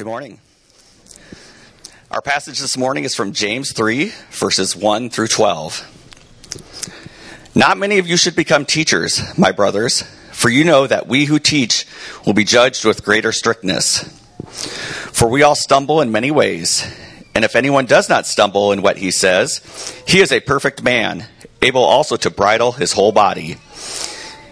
Good morning. Our passage this morning is from James 3, verses 1 through 12. Not many of you should become teachers, my brothers, for you know that we who teach will be judged with greater strictness. For we all stumble in many ways, and if anyone does not stumble in what he says, he is a perfect man, able also to bridle his whole body.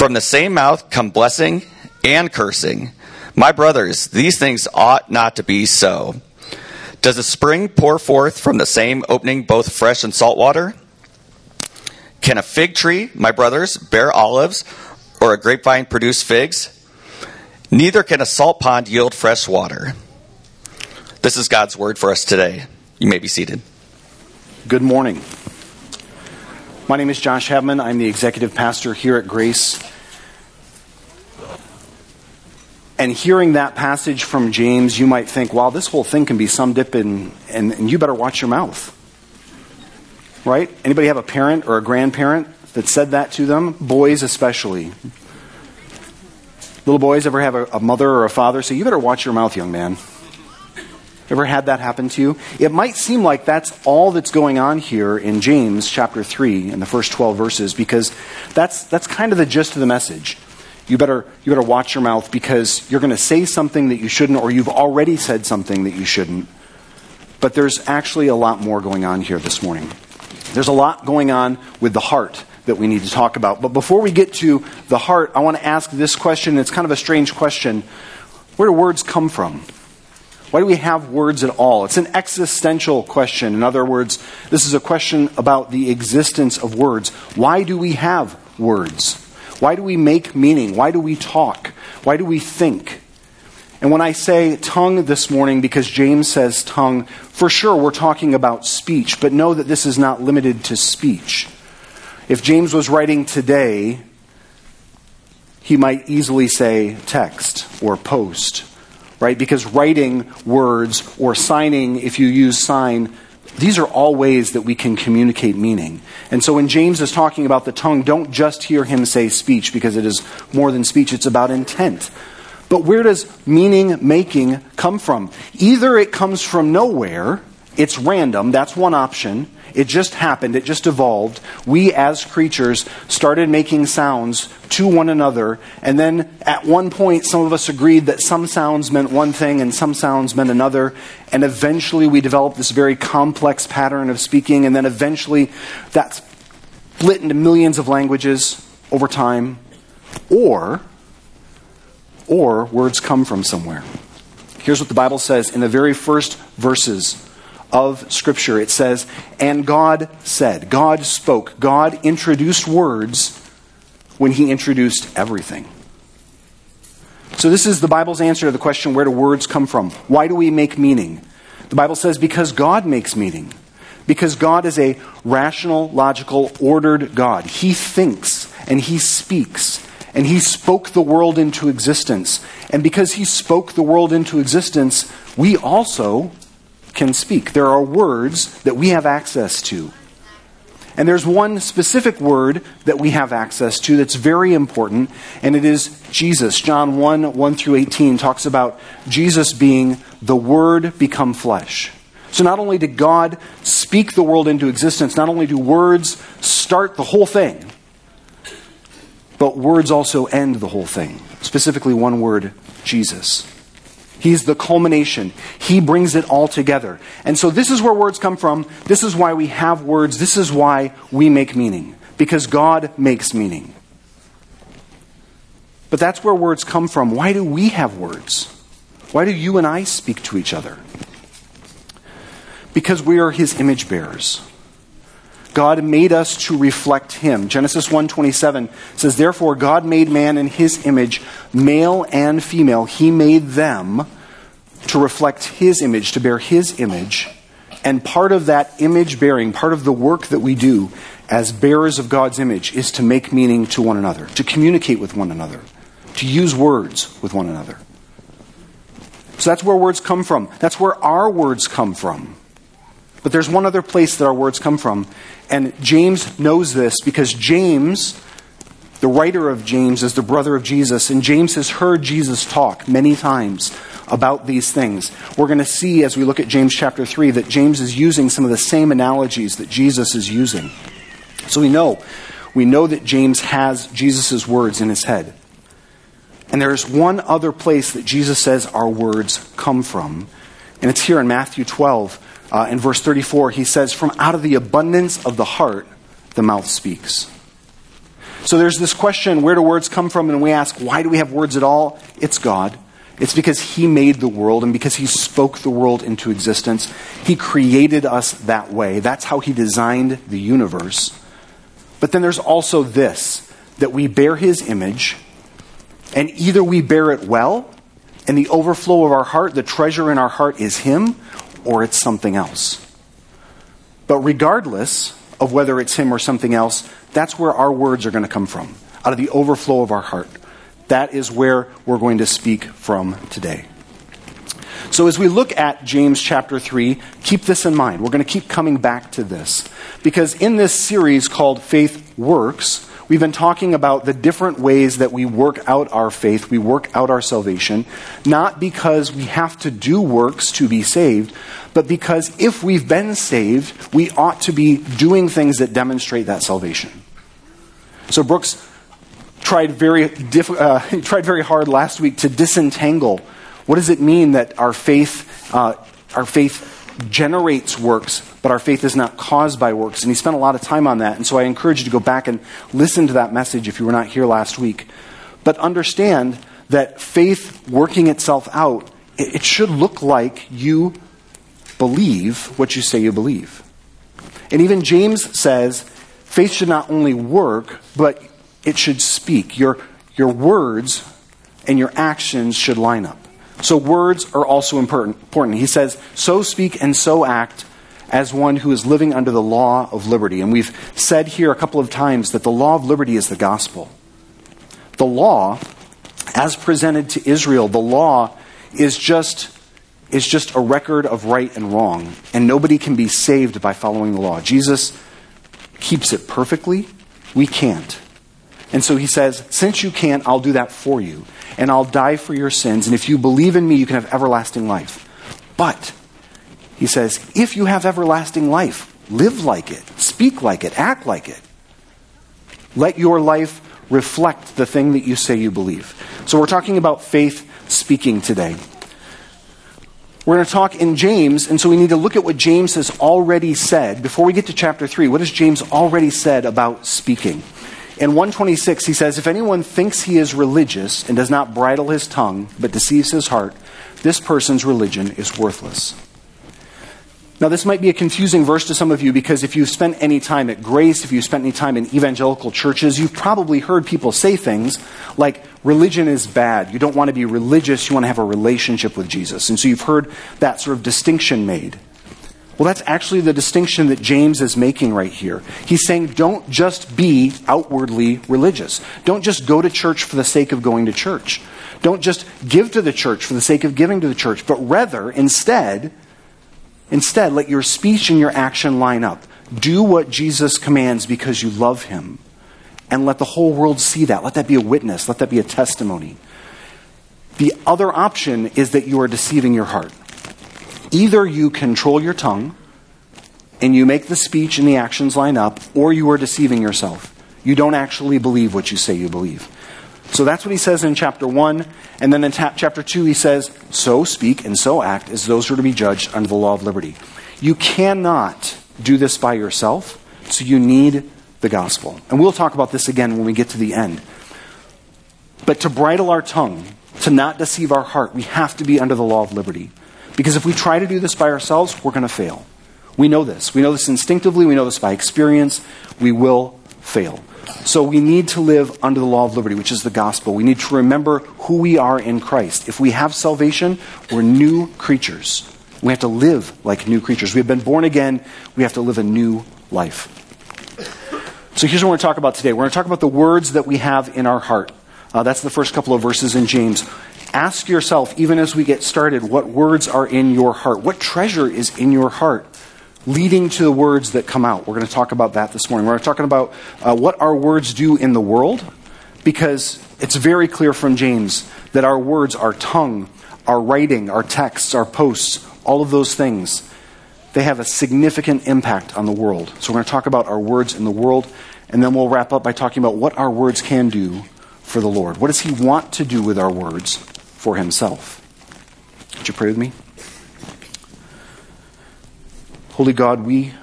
From the same mouth come blessing and cursing. My brothers, these things ought not to be so. Does a spring pour forth from the same opening both fresh and salt water? Can a fig tree, my brothers, bear olives, or a grapevine produce figs? Neither can a salt pond yield fresh water. This is God's word for us today. You may be seated. Good morning. My name is Josh Hebman. I'm the executive pastor here at Grace. And hearing that passage from James, you might think, wow, this whole thing can be summed up in, and, and you better watch your mouth. Right? Anybody have a parent or a grandparent that said that to them? Boys, especially. Little boys ever have a, a mother or a father say, you better watch your mouth, young man? Ever had that happen to you? It might seem like that's all that's going on here in James chapter 3 in the first 12 verses because that's, that's kind of the gist of the message. You better, you better watch your mouth because you're going to say something that you shouldn't or you've already said something that you shouldn't. But there's actually a lot more going on here this morning. There's a lot going on with the heart that we need to talk about. But before we get to the heart, I want to ask this question. It's kind of a strange question. Where do words come from? Why do we have words at all? It's an existential question. In other words, this is a question about the existence of words. Why do we have words? Why do we make meaning? Why do we talk? Why do we think? And when I say tongue this morning, because James says tongue, for sure we're talking about speech, but know that this is not limited to speech. If James was writing today, he might easily say text or post right? Because writing words or signing, if you use sign, these are all ways that we can communicate meaning. And so when James is talking about the tongue, don't just hear him say speech because it is more than speech, it's about intent. But where does meaning making come from? Either it comes from nowhere, it's random, that's one option. It just happened, it just evolved. We as creatures started making sounds to one another, and then at one point, some of us agreed that some sounds meant one thing and some sounds meant another, and eventually we developed this very complex pattern of speaking, and then eventually that's split into millions of languages over time. Or, or words come from somewhere. Here's what the Bible says in the very first verses of Scripture. It says, And God said, God spoke, God introduced words when He introduced everything. So, this is the Bible's answer to the question where do words come from? Why do we make meaning? The Bible says because God makes meaning. Because God is a rational, logical, ordered God. He thinks and He speaks. And He spoke the world into existence. And because He spoke the world into existence, we also can speak. There are words that we have access to. And there's one specific word that we have access to that's very important, and it is Jesus. John 1 1 through 18 talks about Jesus being the Word become flesh. So not only did God speak the world into existence, not only do words start the whole thing, but words also end the whole thing. Specifically, one word, Jesus. He's the culmination. He brings it all together. And so this is where words come from. This is why we have words. This is why we make meaning. Because God makes meaning. But that's where words come from. Why do we have words? Why do you and I speak to each other? Because we are his image bearers. God made us to reflect him. Genesis 1:27 says therefore God made man in his image, male and female. He made them to reflect his image, to bear his image. And part of that image bearing, part of the work that we do as bearers of God's image is to make meaning to one another, to communicate with one another, to use words with one another. So that's where words come from. That's where our words come from. But there's one other place that our words come from. And James knows this because James, the writer of James, is the brother of Jesus. And James has heard Jesus talk many times about these things. We're going to see as we look at James chapter 3 that James is using some of the same analogies that Jesus is using. So we know, we know that James has Jesus' words in his head. And there's one other place that Jesus says our words come from. And it's here in Matthew 12 uh, in verse 34, he says, From out of the abundance of the heart, the mouth speaks. So there's this question where do words come from? And we ask, why do we have words at all? It's God. It's because He made the world and because He spoke the world into existence. He created us that way. That's how He designed the universe. But then there's also this that we bear His image, and either we bear it well, and the overflow of our heart, the treasure in our heart is Him, or it's something else. But regardless of whether it's him or something else, that's where our words are going to come from, out of the overflow of our heart. That is where we're going to speak from today. So, as we look at James chapter 3, keep this in mind. We're going to keep coming back to this. Because in this series called Faith Works, We've been talking about the different ways that we work out our faith, we work out our salvation, not because we have to do works to be saved, but because if we've been saved, we ought to be doing things that demonstrate that salvation. So Brooks tried very, diff- uh, tried very hard last week to disentangle what does it mean that our faith, uh, our faith generates works, but our faith is not caused by works. And he spent a lot of time on that. And so I encourage you to go back and listen to that message if you were not here last week. But understand that faith working itself out, it should look like you believe what you say you believe. And even James says faith should not only work, but it should speak. Your, your words and your actions should line up. So words are also important. He says, so speak and so act as one who is living under the law of liberty. And we've said here a couple of times that the law of liberty is the gospel. The law, as presented to Israel, the law is just, is just a record of right and wrong. And nobody can be saved by following the law. Jesus keeps it perfectly. We can't. And so he says, Since you can't, I'll do that for you and I'll die for your sins. And if you believe in me, you can have everlasting life. But, he says, if you have everlasting life, live like it, speak like it, act like it. Let your life reflect the thing that you say you believe. So we're talking about faith speaking today. We're going to talk in James, and so we need to look at what James has already said. Before we get to chapter 3, what has James already said about speaking? In 126, he says, If anyone thinks he is religious and does not bridle his tongue, but deceives his heart, this person's religion is worthless. Now, this might be a confusing verse to some of you because if you've spent any time at Grace, if you've spent any time in evangelical churches, you've probably heard people say things like, religion is bad. You don't want to be religious, you want to have a relationship with Jesus. And so you've heard that sort of distinction made. Well, that's actually the distinction that James is making right here. He's saying don't just be outwardly religious. Don't just go to church for the sake of going to church. Don't just give to the church for the sake of giving to the church, but rather, instead, instead, let your speech and your action line up. Do what Jesus commands because you love him. And let the whole world see that. Let that be a witness. Let that be a testimony. The other option is that you are deceiving your heart. Either you control your tongue and you make the speech and the actions line up, or you are deceiving yourself. You don't actually believe what you say you believe. So that's what he says in chapter 1. And then in ta- chapter 2, he says, So speak and so act as those who are to be judged under the law of liberty. You cannot do this by yourself, so you need the gospel. And we'll talk about this again when we get to the end. But to bridle our tongue, to not deceive our heart, we have to be under the law of liberty. Because if we try to do this by ourselves, we're going to fail. We know this. We know this instinctively. We know this by experience. We will fail. So we need to live under the law of liberty, which is the gospel. We need to remember who we are in Christ. If we have salvation, we're new creatures. We have to live like new creatures. We have been born again. We have to live a new life. So here's what we're going to talk about today. We're going to talk about the words that we have in our heart. Uh, that's the first couple of verses in James. Ask yourself, even as we get started, what words are in your heart? What treasure is in your heart? leading to the words that come out. We're going to talk about that this morning. We're talking about uh, what our words do in the world, because it's very clear from James that our words, our tongue, our writing, our texts, our posts, all of those things, they have a significant impact on the world. So we're going to talk about our words in the world, and then we'll wrap up by talking about what our words can do for the Lord. What does He want to do with our words for Himself? Would you pray with me? Holy God, we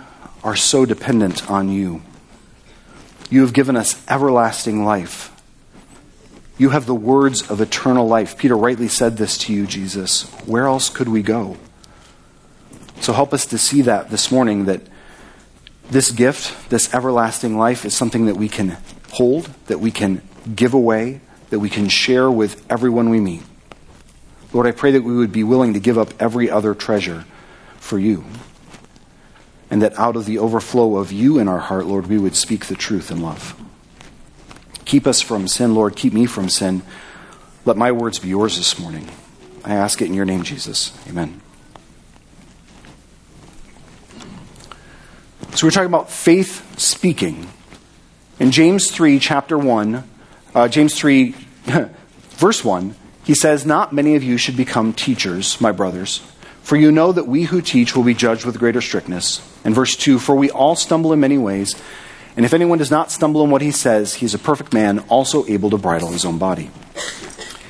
are so dependent on you. You have given us everlasting life. You have the words of eternal life. Peter rightly said this to you, Jesus. Where else could we go? So help us to see that this morning that this gift, this everlasting life, is something that we can hold, that we can give away, that we can share with everyone we meet. Lord, I pray that we would be willing to give up every other treasure for you and that out of the overflow of you in our heart, Lord, we would speak the truth in love. Keep us from sin, Lord. Keep me from sin. Let my words be yours this morning. I ask it in your name, Jesus. Amen. So we're talking about faith speaking. In James 3, chapter 1, uh, James 3, verse 1, he says, Not many of you should become teachers, my brothers for you know that we who teach will be judged with greater strictness. And verse 2 For we all stumble in many ways, and if anyone does not stumble in what he says, he is a perfect man, also able to bridle his own body.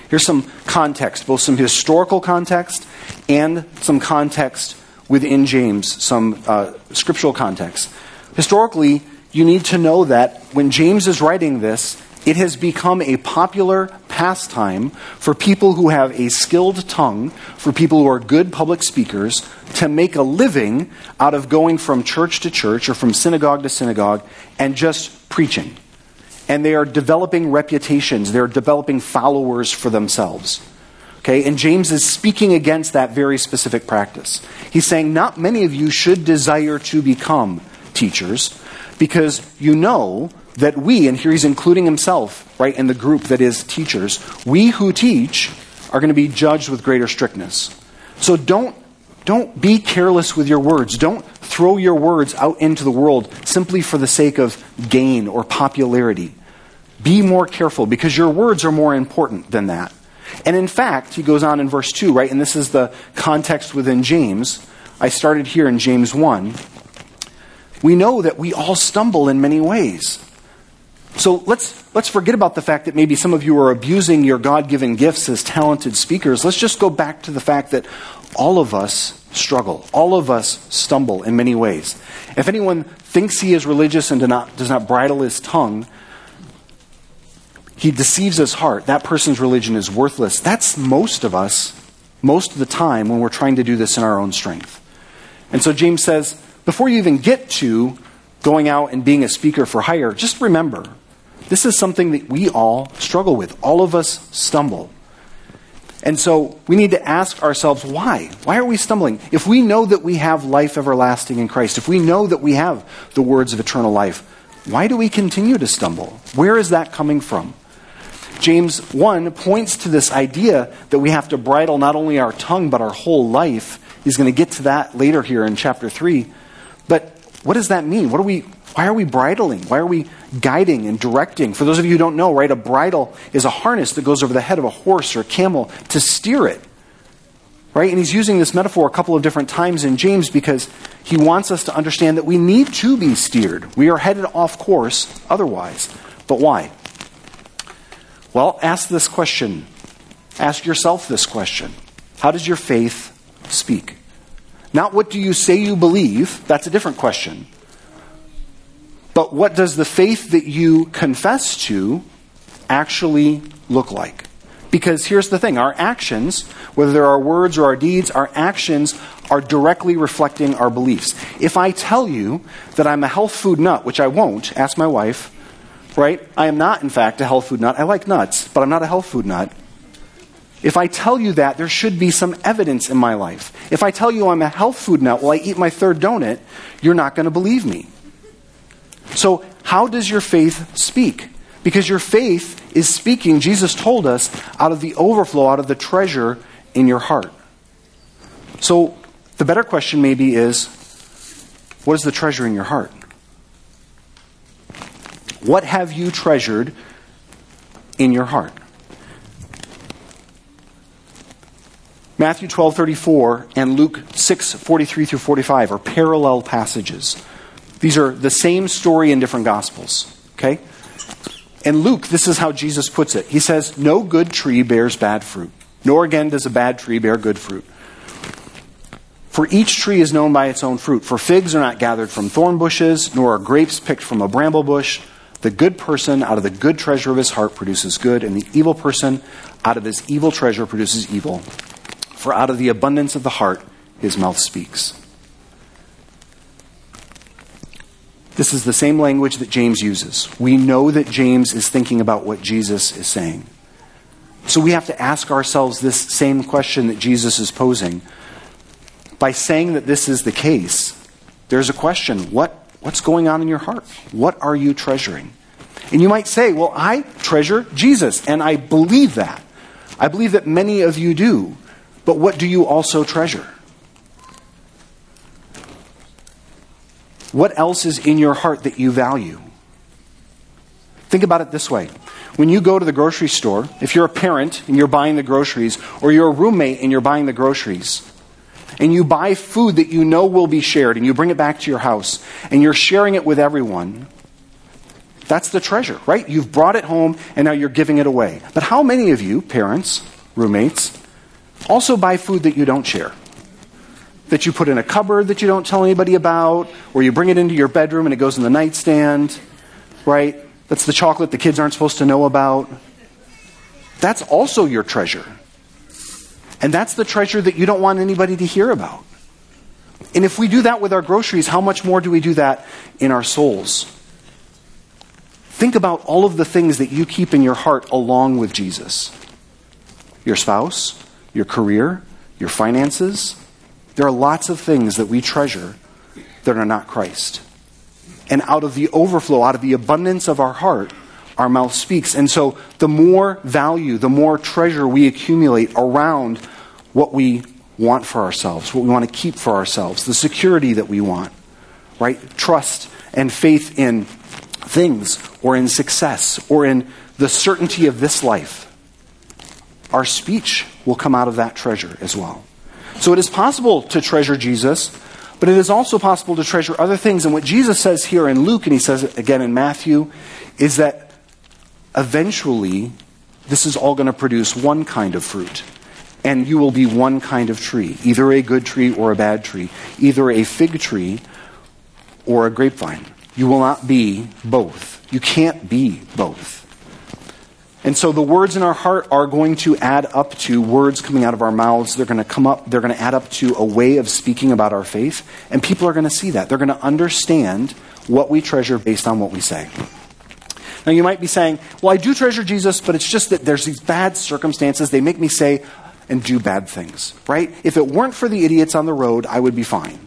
Here's some context, both some historical context and some context within James, some uh, scriptural context. Historically, you need to know that when James is writing this, it has become a popular pastime for people who have a skilled tongue, for people who are good public speakers, to make a living out of going from church to church or from synagogue to synagogue and just preaching. And they are developing reputations, they're developing followers for themselves. Okay, and James is speaking against that very specific practice. He's saying, Not many of you should desire to become teachers because you know that we, and here he's including himself, right, in the group that is teachers, we who teach are going to be judged with greater strictness. So don't, don't be careless with your words. Don't throw your words out into the world simply for the sake of gain or popularity. Be more careful because your words are more important than that. And in fact, he goes on in verse 2, right, and this is the context within James. I started here in James 1. We know that we all stumble in many ways. So let's, let's forget about the fact that maybe some of you are abusing your God given gifts as talented speakers. Let's just go back to the fact that all of us struggle. All of us stumble in many ways. If anyone thinks he is religious and do not, does not bridle his tongue, he deceives his heart. That person's religion is worthless. That's most of us, most of the time, when we're trying to do this in our own strength. And so James says, before you even get to going out and being a speaker for hire, just remember this is something that we all struggle with. All of us stumble. And so we need to ask ourselves why? Why are we stumbling? If we know that we have life everlasting in Christ, if we know that we have the words of eternal life, why do we continue to stumble? Where is that coming from? James 1 points to this idea that we have to bridle not only our tongue, but our whole life. He's going to get to that later here in chapter 3. But what does that mean? What are we, why are we bridling? Why are we guiding and directing? For those of you who don't know, right, a bridle is a harness that goes over the head of a horse or a camel to steer it. Right? And he's using this metaphor a couple of different times in James because he wants us to understand that we need to be steered. We are headed off course otherwise. But why? Well, ask this question. Ask yourself this question How does your faith speak? Not what do you say you believe, that's a different question. But what does the faith that you confess to actually look like? Because here's the thing our actions, whether they're our words or our deeds, our actions are directly reflecting our beliefs. If I tell you that I'm a health food nut, which I won't, ask my wife, right? I am not, in fact, a health food nut. I like nuts, but I'm not a health food nut. If I tell you that, there should be some evidence in my life. If I tell you I'm a health food nut while I eat my third donut, you're not going to believe me. So, how does your faith speak? Because your faith is speaking, Jesus told us, out of the overflow, out of the treasure in your heart. So, the better question maybe is what is the treasure in your heart? What have you treasured in your heart? Matthew 12:34 and Luke 6:43 through 45 are parallel passages. These are the same story in different gospels, okay? In Luke, this is how Jesus puts it. He says, "No good tree bears bad fruit, nor again does a bad tree bear good fruit. For each tree is known by its own fruit. For figs are not gathered from thorn bushes, nor are grapes picked from a bramble bush." The good person out of the good treasure of his heart produces good, and the evil person out of his evil treasure produces evil. For out of the abundance of the heart, his mouth speaks. This is the same language that James uses. We know that James is thinking about what Jesus is saying. So we have to ask ourselves this same question that Jesus is posing. By saying that this is the case, there's a question what, what's going on in your heart? What are you treasuring? And you might say, well, I treasure Jesus, and I believe that. I believe that many of you do. But what do you also treasure? What else is in your heart that you value? Think about it this way. When you go to the grocery store, if you're a parent and you're buying the groceries, or you're a roommate and you're buying the groceries, and you buy food that you know will be shared, and you bring it back to your house, and you're sharing it with everyone, that's the treasure, right? You've brought it home, and now you're giving it away. But how many of you, parents, roommates, also buy food that you don't share? that you put in a cupboard that you don't tell anybody about, or you bring it into your bedroom and it goes in the nightstand, right? That's the chocolate the kids aren't supposed to know about. That's also your treasure. And that's the treasure that you don't want anybody to hear about. And if we do that with our groceries, how much more do we do that in our souls? Think about all of the things that you keep in your heart along with Jesus your spouse, your career, your finances, there are lots of things that we treasure that are not Christ. And out of the overflow, out of the abundance of our heart, our mouth speaks. And so the more value, the more treasure we accumulate around what we want for ourselves, what we want to keep for ourselves, the security that we want, right? Trust and faith in things or in success or in the certainty of this life. Our speech will come out of that treasure as well. So it is possible to treasure Jesus, but it is also possible to treasure other things. And what Jesus says here in Luke, and he says it again in Matthew, is that eventually this is all going to produce one kind of fruit. And you will be one kind of tree, either a good tree or a bad tree, either a fig tree or a grapevine. You will not be both. You can't be both. And so the words in our heart are going to add up to words coming out of our mouths. They're going to come up, they're going to add up to a way of speaking about our faith. And people are going to see that. They're going to understand what we treasure based on what we say. Now you might be saying, well, I do treasure Jesus, but it's just that there's these bad circumstances. They make me say and do bad things, right? If it weren't for the idiots on the road, I would be fine.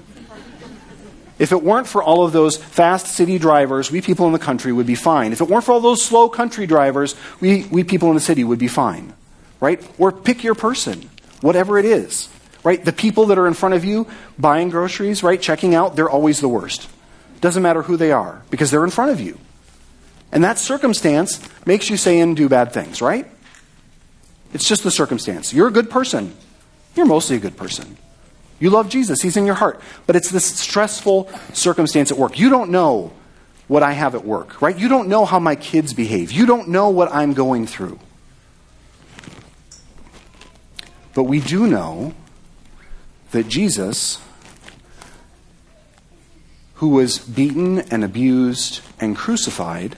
If it weren't for all of those fast city drivers, we people in the country would be fine. If it weren't for all those slow country drivers, we, we people in the city would be fine. Right? Or pick your person, whatever it is. Right? The people that are in front of you buying groceries, right, checking out, they're always the worst. Doesn't matter who they are, because they're in front of you. And that circumstance makes you say and do bad things, right? It's just the circumstance. You're a good person. You're mostly a good person. You love Jesus, He's in your heart. But it's this stressful circumstance at work. You don't know what I have at work, right? You don't know how my kids behave. You don't know what I'm going through. But we do know that Jesus, who was beaten and abused and crucified,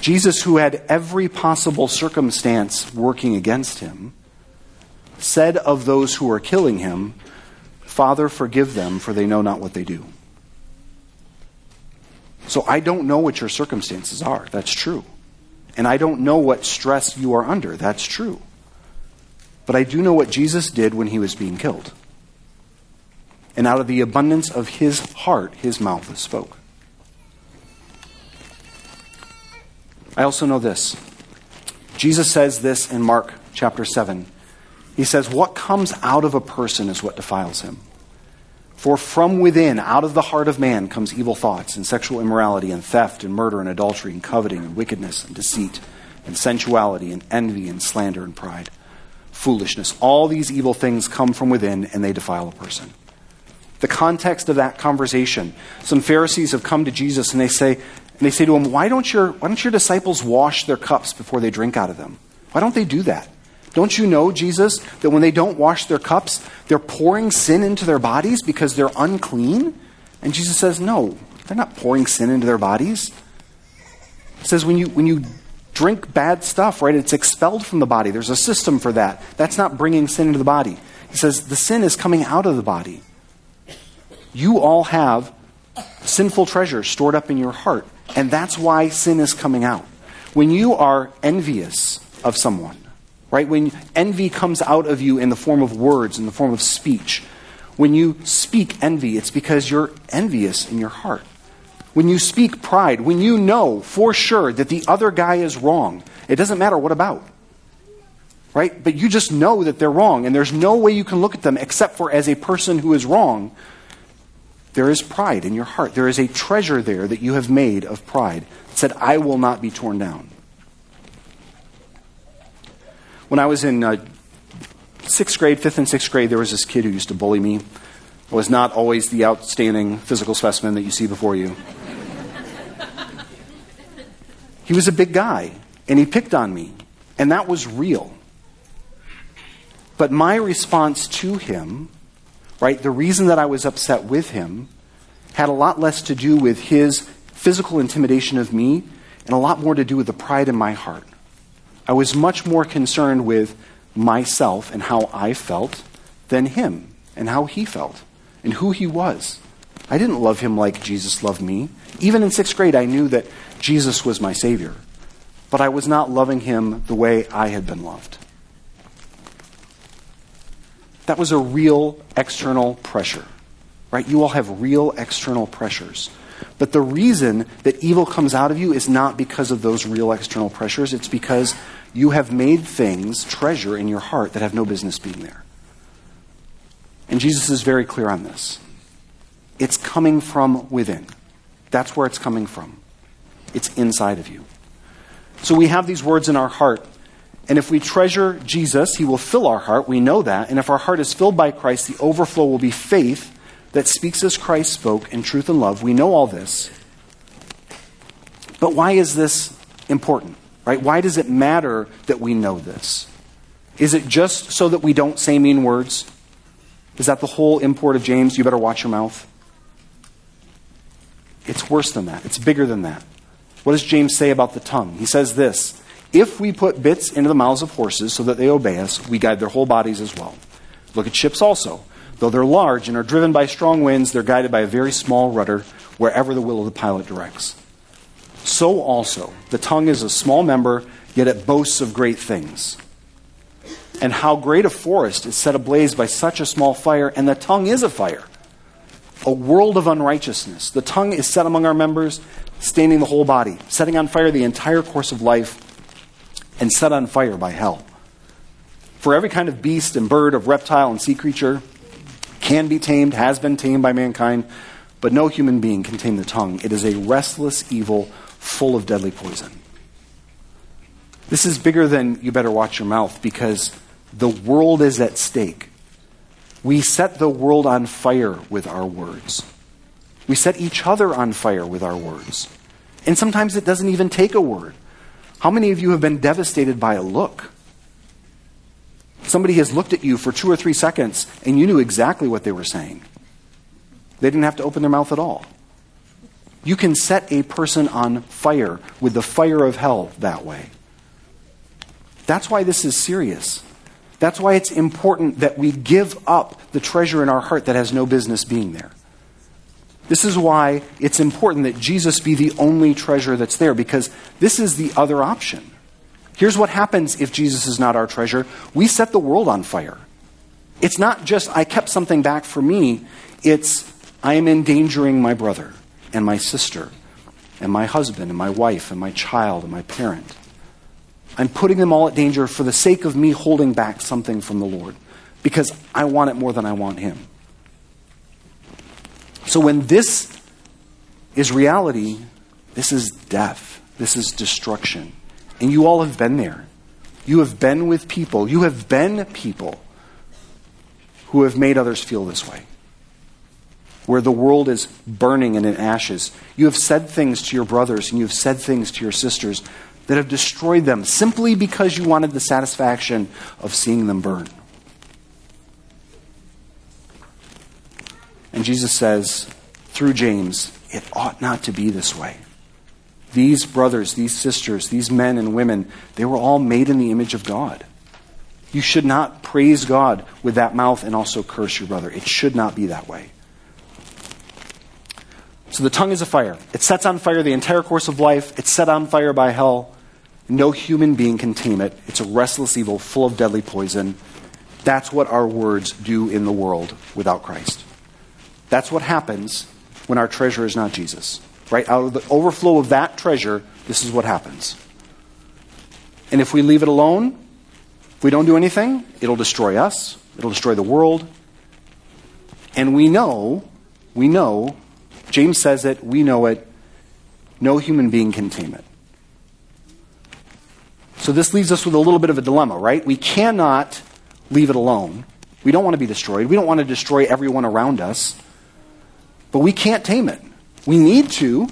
Jesus, who had every possible circumstance working against him, said of those who were killing him, Father, forgive them, for they know not what they do. So I don't know what your circumstances are. That's true. And I don't know what stress you are under. That's true. But I do know what Jesus did when he was being killed. And out of the abundance of his heart, his mouth spoke. I also know this. Jesus says this in Mark chapter 7. He says, What comes out of a person is what defiles him. For from within, out of the heart of man, comes evil thoughts and sexual immorality and theft and murder and adultery and coveting and wickedness and deceit and sensuality and envy and slander and pride. Foolishness. All these evil things come from within and they defile a person. The context of that conversation, some Pharisees have come to Jesus and they say, and they say to him, why don't, your, why don't your disciples wash their cups before they drink out of them? Why don't they do that? Don't you know, Jesus, that when they don't wash their cups, they're pouring sin into their bodies because they're unclean? And Jesus says, No, they're not pouring sin into their bodies. He says, when you, when you drink bad stuff, right, it's expelled from the body. There's a system for that. That's not bringing sin into the body. He says, the sin is coming out of the body. You all have sinful treasures stored up in your heart, and that's why sin is coming out. When you are envious of someone, right? When envy comes out of you in the form of words, in the form of speech, when you speak envy, it's because you're envious in your heart. When you speak pride, when you know for sure that the other guy is wrong, it doesn't matter what about. Right? But you just know that they're wrong, and there's no way you can look at them except for as a person who is wrong. There is pride in your heart. There is a treasure there that you have made of pride. It said, I will not be torn down. When I was in uh, sixth grade, fifth and sixth grade, there was this kid who used to bully me. I was not always the outstanding physical specimen that you see before you. he was a big guy, and he picked on me, and that was real. But my response to him, right, the reason that I was upset with him, had a lot less to do with his physical intimidation of me and a lot more to do with the pride in my heart. I was much more concerned with myself and how I felt than him and how he felt and who he was. I didn't love him like Jesus loved me. Even in sixth grade, I knew that Jesus was my Savior, but I was not loving him the way I had been loved. That was a real external pressure, right? You all have real external pressures. But the reason that evil comes out of you is not because of those real external pressures. It's because you have made things treasure in your heart that have no business being there. And Jesus is very clear on this. It's coming from within. That's where it's coming from. It's inside of you. So we have these words in our heart. And if we treasure Jesus, he will fill our heart. We know that. And if our heart is filled by Christ, the overflow will be faith that speaks as Christ spoke in truth and love. We know all this. But why is this important? Right? Why does it matter that we know this? Is it just so that we don't say mean words? Is that the whole import of James? You better watch your mouth. It's worse than that. It's bigger than that. What does James say about the tongue? He says this If we put bits into the mouths of horses so that they obey us, we guide their whole bodies as well. Look at ships also. Though they're large and are driven by strong winds, they're guided by a very small rudder wherever the will of the pilot directs. So also, the tongue is a small member, yet it boasts of great things. And how great a forest is set ablaze by such a small fire, and the tongue is a fire, a world of unrighteousness. The tongue is set among our members, staining the whole body, setting on fire the entire course of life, and set on fire by hell. For every kind of beast and bird, of reptile and sea creature, can be tamed, has been tamed by mankind, but no human being can tame the tongue. It is a restless evil full of deadly poison. This is bigger than you better watch your mouth because the world is at stake. We set the world on fire with our words. We set each other on fire with our words. And sometimes it doesn't even take a word. How many of you have been devastated by a look? Somebody has looked at you for two or three seconds and you knew exactly what they were saying. They didn't have to open their mouth at all. You can set a person on fire with the fire of hell that way. That's why this is serious. That's why it's important that we give up the treasure in our heart that has no business being there. This is why it's important that Jesus be the only treasure that's there, because this is the other option. Here's what happens if Jesus is not our treasure we set the world on fire. It's not just, I kept something back for me, it's, I am endangering my brother and my sister and my husband and my wife and my child and my parent. I'm putting them all at danger for the sake of me holding back something from the Lord because I want it more than I want Him. So when this is reality, this is death, this is destruction. And you all have been there. You have been with people, you have been people who have made others feel this way. Where the world is burning and in ashes. You have said things to your brothers and you have said things to your sisters that have destroyed them simply because you wanted the satisfaction of seeing them burn. And Jesus says through James, it ought not to be this way. These brothers, these sisters, these men and women, they were all made in the image of God. You should not praise God with that mouth and also curse your brother. It should not be that way. So the tongue is a fire. It sets on fire the entire course of life. It's set on fire by hell. No human being can tame it. It's a restless evil full of deadly poison. That's what our words do in the world without Christ. That's what happens when our treasure is not Jesus. Right? Out of the overflow of that treasure, this is what happens. And if we leave it alone, if we don't do anything, it'll destroy us, it'll destroy the world. And we know, we know, James says it, we know it, no human being can tame it. So this leaves us with a little bit of a dilemma, right? We cannot leave it alone. We don't want to be destroyed. We don't want to destroy everyone around us. But we can't tame it. We need to.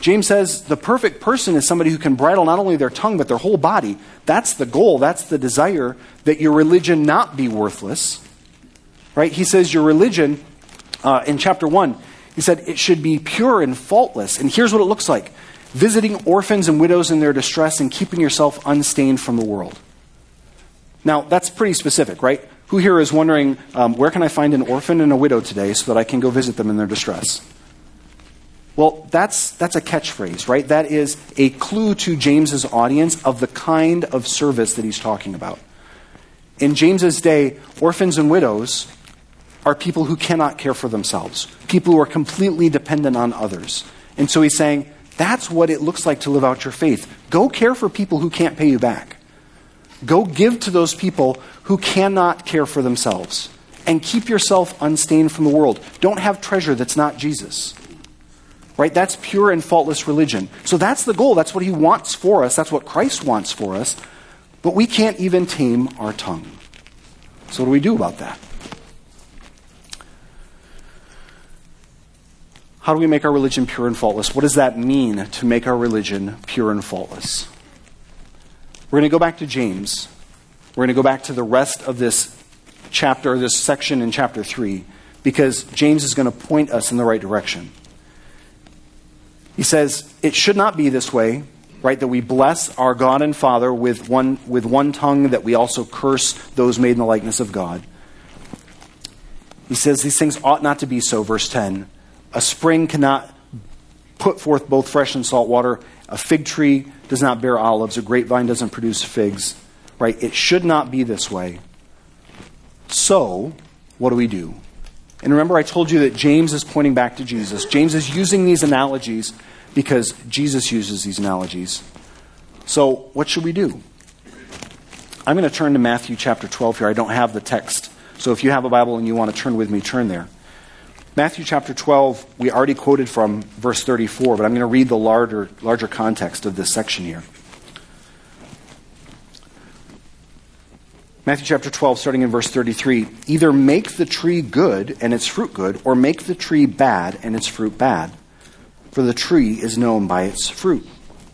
James says the perfect person is somebody who can bridle not only their tongue, but their whole body. That's the goal. That's the desire that your religion not be worthless. Right? He says your religion, uh, in chapter 1, he said it should be pure and faultless. And here's what it looks like visiting orphans and widows in their distress and keeping yourself unstained from the world. Now, that's pretty specific, right? Who here is wondering, um, where can I find an orphan and a widow today so that I can go visit them in their distress? Well, that's, that's a catchphrase, right? That is a clue to James's audience of the kind of service that he's talking about. In James's day, orphans and widows are people who cannot care for themselves, people who are completely dependent on others. And so he's saying, that's what it looks like to live out your faith. Go care for people who can't pay you back. Go give to those people who cannot care for themselves. And keep yourself unstained from the world. Don't have treasure that's not Jesus. Right? That's pure and faultless religion. So that's the goal. That's what he wants for us. That's what Christ wants for us. But we can't even tame our tongue. So what do we do about that? How do we make our religion pure and faultless? What does that mean to make our religion pure and faultless? We're going to go back to James. We're going to go back to the rest of this chapter, this section in chapter 3, because James is going to point us in the right direction. He says, It should not be this way, right? That we bless our God and Father with one, with one tongue, that we also curse those made in the likeness of God. He says these things ought not to be so, verse 10. A spring cannot put forth both fresh and salt water. A fig tree does not bear olives. A grapevine doesn't produce figs. Right? It should not be this way. So, what do we do? And remember, I told you that James is pointing back to Jesus. James is using these analogies because Jesus uses these analogies. So, what should we do? I'm going to turn to Matthew chapter 12 here. I don't have the text. So, if you have a Bible and you want to turn with me, turn there. Matthew chapter 12, we already quoted from verse 34, but I'm going to read the larger, larger context of this section here. Matthew chapter 12, starting in verse 33 either make the tree good and its fruit good, or make the tree bad and its fruit bad. For the tree is known by its fruit.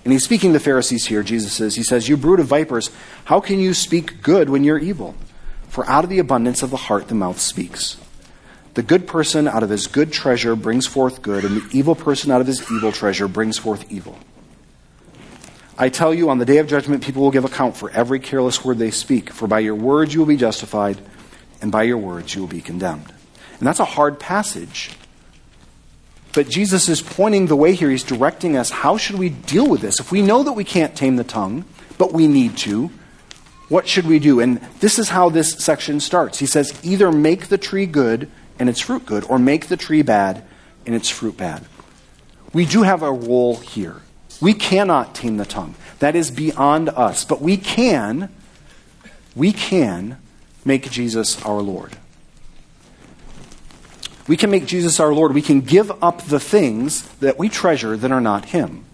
And he's speaking to the Pharisees here, Jesus says. He says, You brood of vipers, how can you speak good when you're evil? For out of the abundance of the heart the mouth speaks. The good person out of his good treasure brings forth good, and the evil person out of his evil treasure brings forth evil. I tell you, on the day of judgment, people will give account for every careless word they speak. For by your words you will be justified, and by your words you will be condemned. And that's a hard passage. But Jesus is pointing the way here. He's directing us. How should we deal with this? If we know that we can't tame the tongue, but we need to, what should we do? And this is how this section starts. He says, either make the tree good and its fruit good, or make the tree bad and its fruit bad. We do have a role here. We cannot tame the tongue. That is beyond us. But we can, we can make Jesus our Lord. We can make Jesus our Lord. We can give up the things that we treasure that are not Him.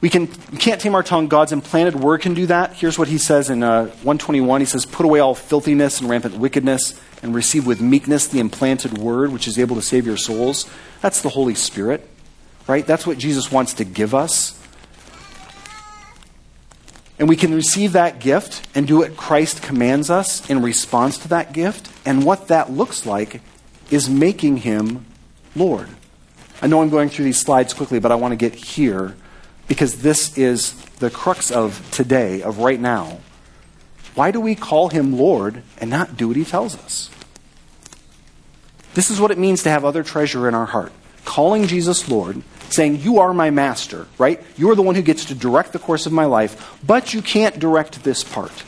We, can, we can't tame our tongue. God's implanted word can do that. Here's what he says in uh, 121. He says, Put away all filthiness and rampant wickedness, and receive with meekness the implanted word, which is able to save your souls. That's the Holy Spirit, right? That's what Jesus wants to give us. And we can receive that gift and do what Christ commands us in response to that gift. And what that looks like is making him Lord. I know I'm going through these slides quickly, but I want to get here because this is the crux of today, of right now. Why do we call him Lord and not do what he tells us? This is what it means to have other treasure in our heart. Calling Jesus Lord saying, You are my master, right? You're the one who gets to direct the course of my life, but you can't direct this part.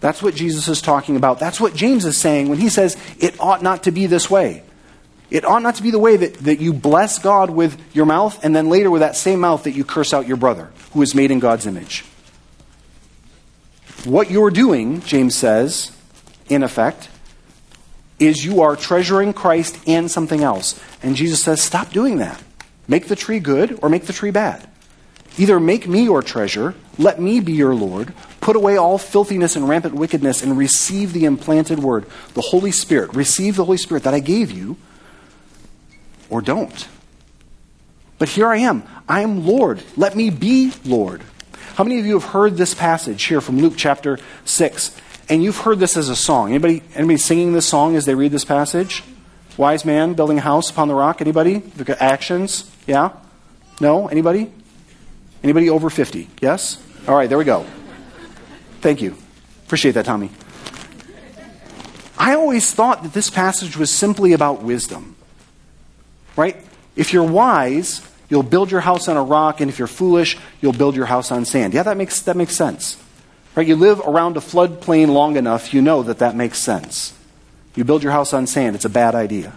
That's what Jesus is talking about. That's what James is saying when he says it ought not to be this way. It ought not to be the way that, that you bless God with your mouth and then later with that same mouth that you curse out your brother who is made in God's image. What you're doing, James says, in effect, is you are treasuring Christ and something else. And Jesus says, stop doing that. Make the tree good or make the tree bad. Either make me your treasure, let me be your Lord, put away all filthiness and rampant wickedness, and receive the implanted word, the Holy Spirit. Receive the Holy Spirit that I gave you, or don't. But here I am. I am Lord. Let me be Lord. How many of you have heard this passage here from Luke chapter 6? And you've heard this as a song. Anybody, anybody singing this song as they read this passage? Wise man building a house upon the rock. Anybody? Actions? Yeah? No? Anybody? Anybody over 50? Yes? All right, there we go. Thank you. Appreciate that, Tommy. I always thought that this passage was simply about wisdom. Right? If you're wise, you'll build your house on a rock, and if you're foolish, you'll build your house on sand. Yeah, that makes, that makes sense. Right? You live around a floodplain long enough, you know that that makes sense. You build your house on sand, it's a bad idea.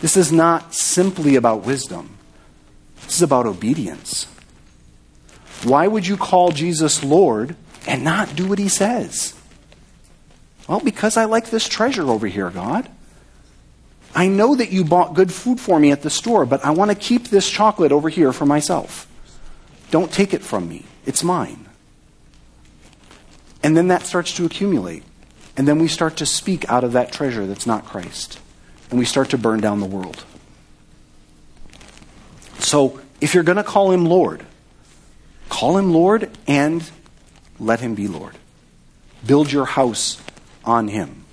This is not simply about wisdom, this is about obedience. Why would you call Jesus Lord and not do what he says? Well, because I like this treasure over here, God. I know that you bought good food for me at the store, but I want to keep this chocolate over here for myself. Don't take it from me. It's mine. And then that starts to accumulate. And then we start to speak out of that treasure that's not Christ. And we start to burn down the world. So, if you're going to call him Lord, call him Lord and let him be Lord. Build your house on him.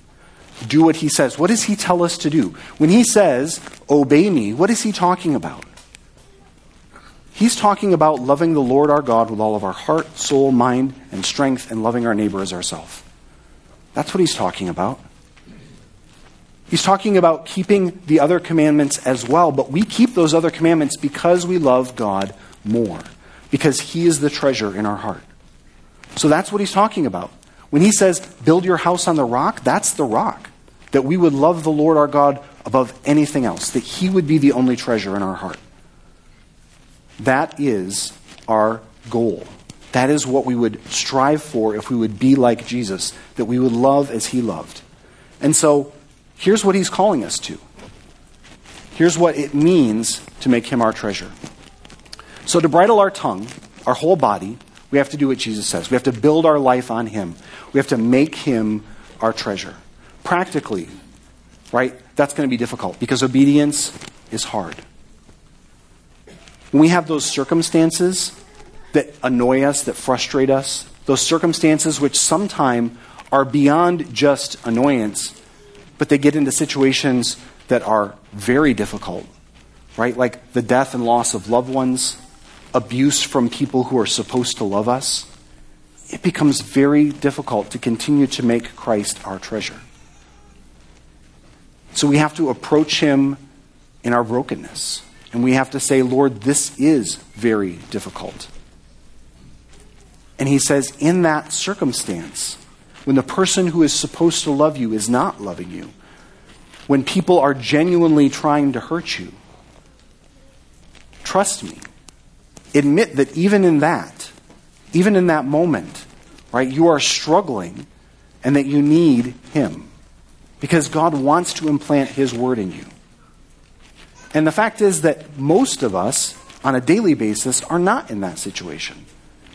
Do what he says. What does he tell us to do? When he says, obey me, what is he talking about? He's talking about loving the Lord our God with all of our heart, soul, mind, and strength, and loving our neighbor as ourselves. That's what he's talking about. He's talking about keeping the other commandments as well, but we keep those other commandments because we love God more, because he is the treasure in our heart. So that's what he's talking about. When he says, build your house on the rock, that's the rock. That we would love the Lord our God above anything else, that he would be the only treasure in our heart. That is our goal. That is what we would strive for if we would be like Jesus, that we would love as he loved. And so, here's what he's calling us to. Here's what it means to make him our treasure. So, to bridle our tongue, our whole body, we have to do what Jesus says. We have to build our life on him. We have to make him our treasure. Practically, right? That's going to be difficult because obedience is hard. When we have those circumstances that annoy us, that frustrate us, those circumstances which sometimes are beyond just annoyance, but they get into situations that are very difficult, right? Like the death and loss of loved ones, abuse from people who are supposed to love us. It becomes very difficult to continue to make Christ our treasure. So we have to approach Him in our brokenness. And we have to say, Lord, this is very difficult. And He says, in that circumstance, when the person who is supposed to love you is not loving you, when people are genuinely trying to hurt you, trust me. Admit that even in that, even in that moment, right, you are struggling and that you need Him. Because God wants to implant His word in you. And the fact is that most of us, on a daily basis, are not in that situation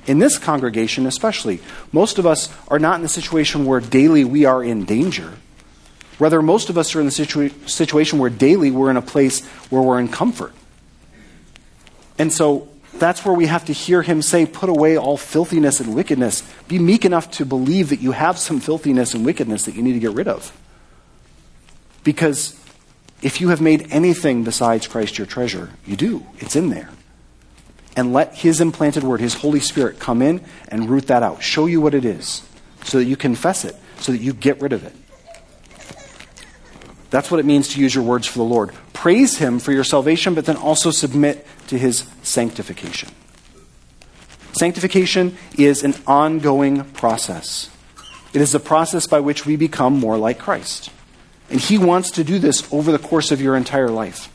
in this congregation especially, most of us are not in the situation where daily we are in danger. Rather, most of us are in the situa- situation where daily we're in a place where we're in comfort. And so that's where we have to hear him say, Put away all filthiness and wickedness. Be meek enough to believe that you have some filthiness and wickedness that you need to get rid of. Because if you have made anything besides Christ your treasure, you do. It's in there and let His implanted word, His Holy Spirit, come in and root that out. Show you what it is so that you confess it, so that you get rid of it. That's what it means to use your words for the Lord. Praise Him for your salvation, but then also submit to His sanctification. Sanctification is an ongoing process. It is a process by which we become more like Christ. And He wants to do this over the course of your entire life.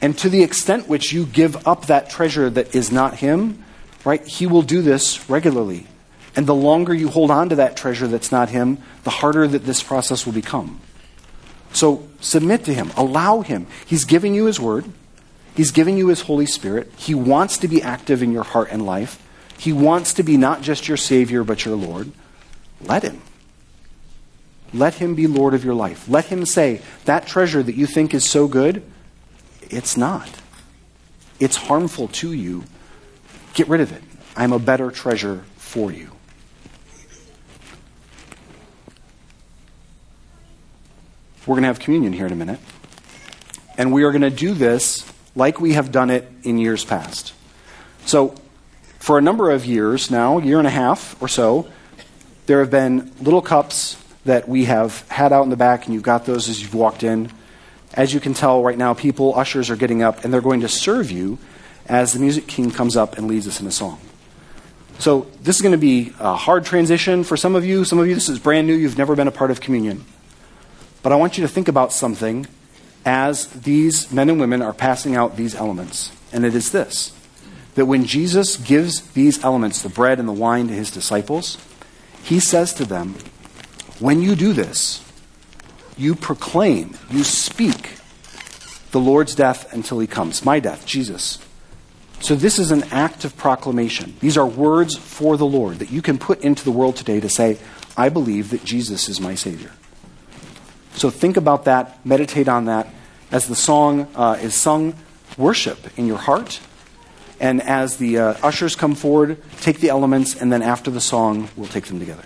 And to the extent which you give up that treasure that is not Him, right, He will do this regularly. And the longer you hold on to that treasure that's not Him, the harder that this process will become. So submit to Him, allow Him. He's giving you His Word, He's giving you His Holy Spirit. He wants to be active in your heart and life. He wants to be not just your Savior, but your Lord. Let Him. Let Him be Lord of your life. Let Him say, that treasure that you think is so good, it's not. It's harmful to you. Get rid of it. I'm a better treasure for you. We're going to have communion here in a minute. And we are going to do this like we have done it in years past. So, for a number of years now, a year and a half or so, there have been little cups that we have had out in the back, and you've got those as you've walked in. As you can tell right now, people, ushers are getting up and they're going to serve you as the music king comes up and leads us in a song. So this is going to be a hard transition for some of you. Some of you, this is brand new. You've never been a part of communion. But I want you to think about something as these men and women are passing out these elements. And it is this that when Jesus gives these elements, the bread and the wine, to his disciples, he says to them, When you do this, you proclaim, you speak the Lord's death until he comes. My death, Jesus. So this is an act of proclamation. These are words for the Lord that you can put into the world today to say, I believe that Jesus is my Savior. So think about that, meditate on that. As the song uh, is sung, worship in your heart. And as the uh, ushers come forward, take the elements, and then after the song, we'll take them together.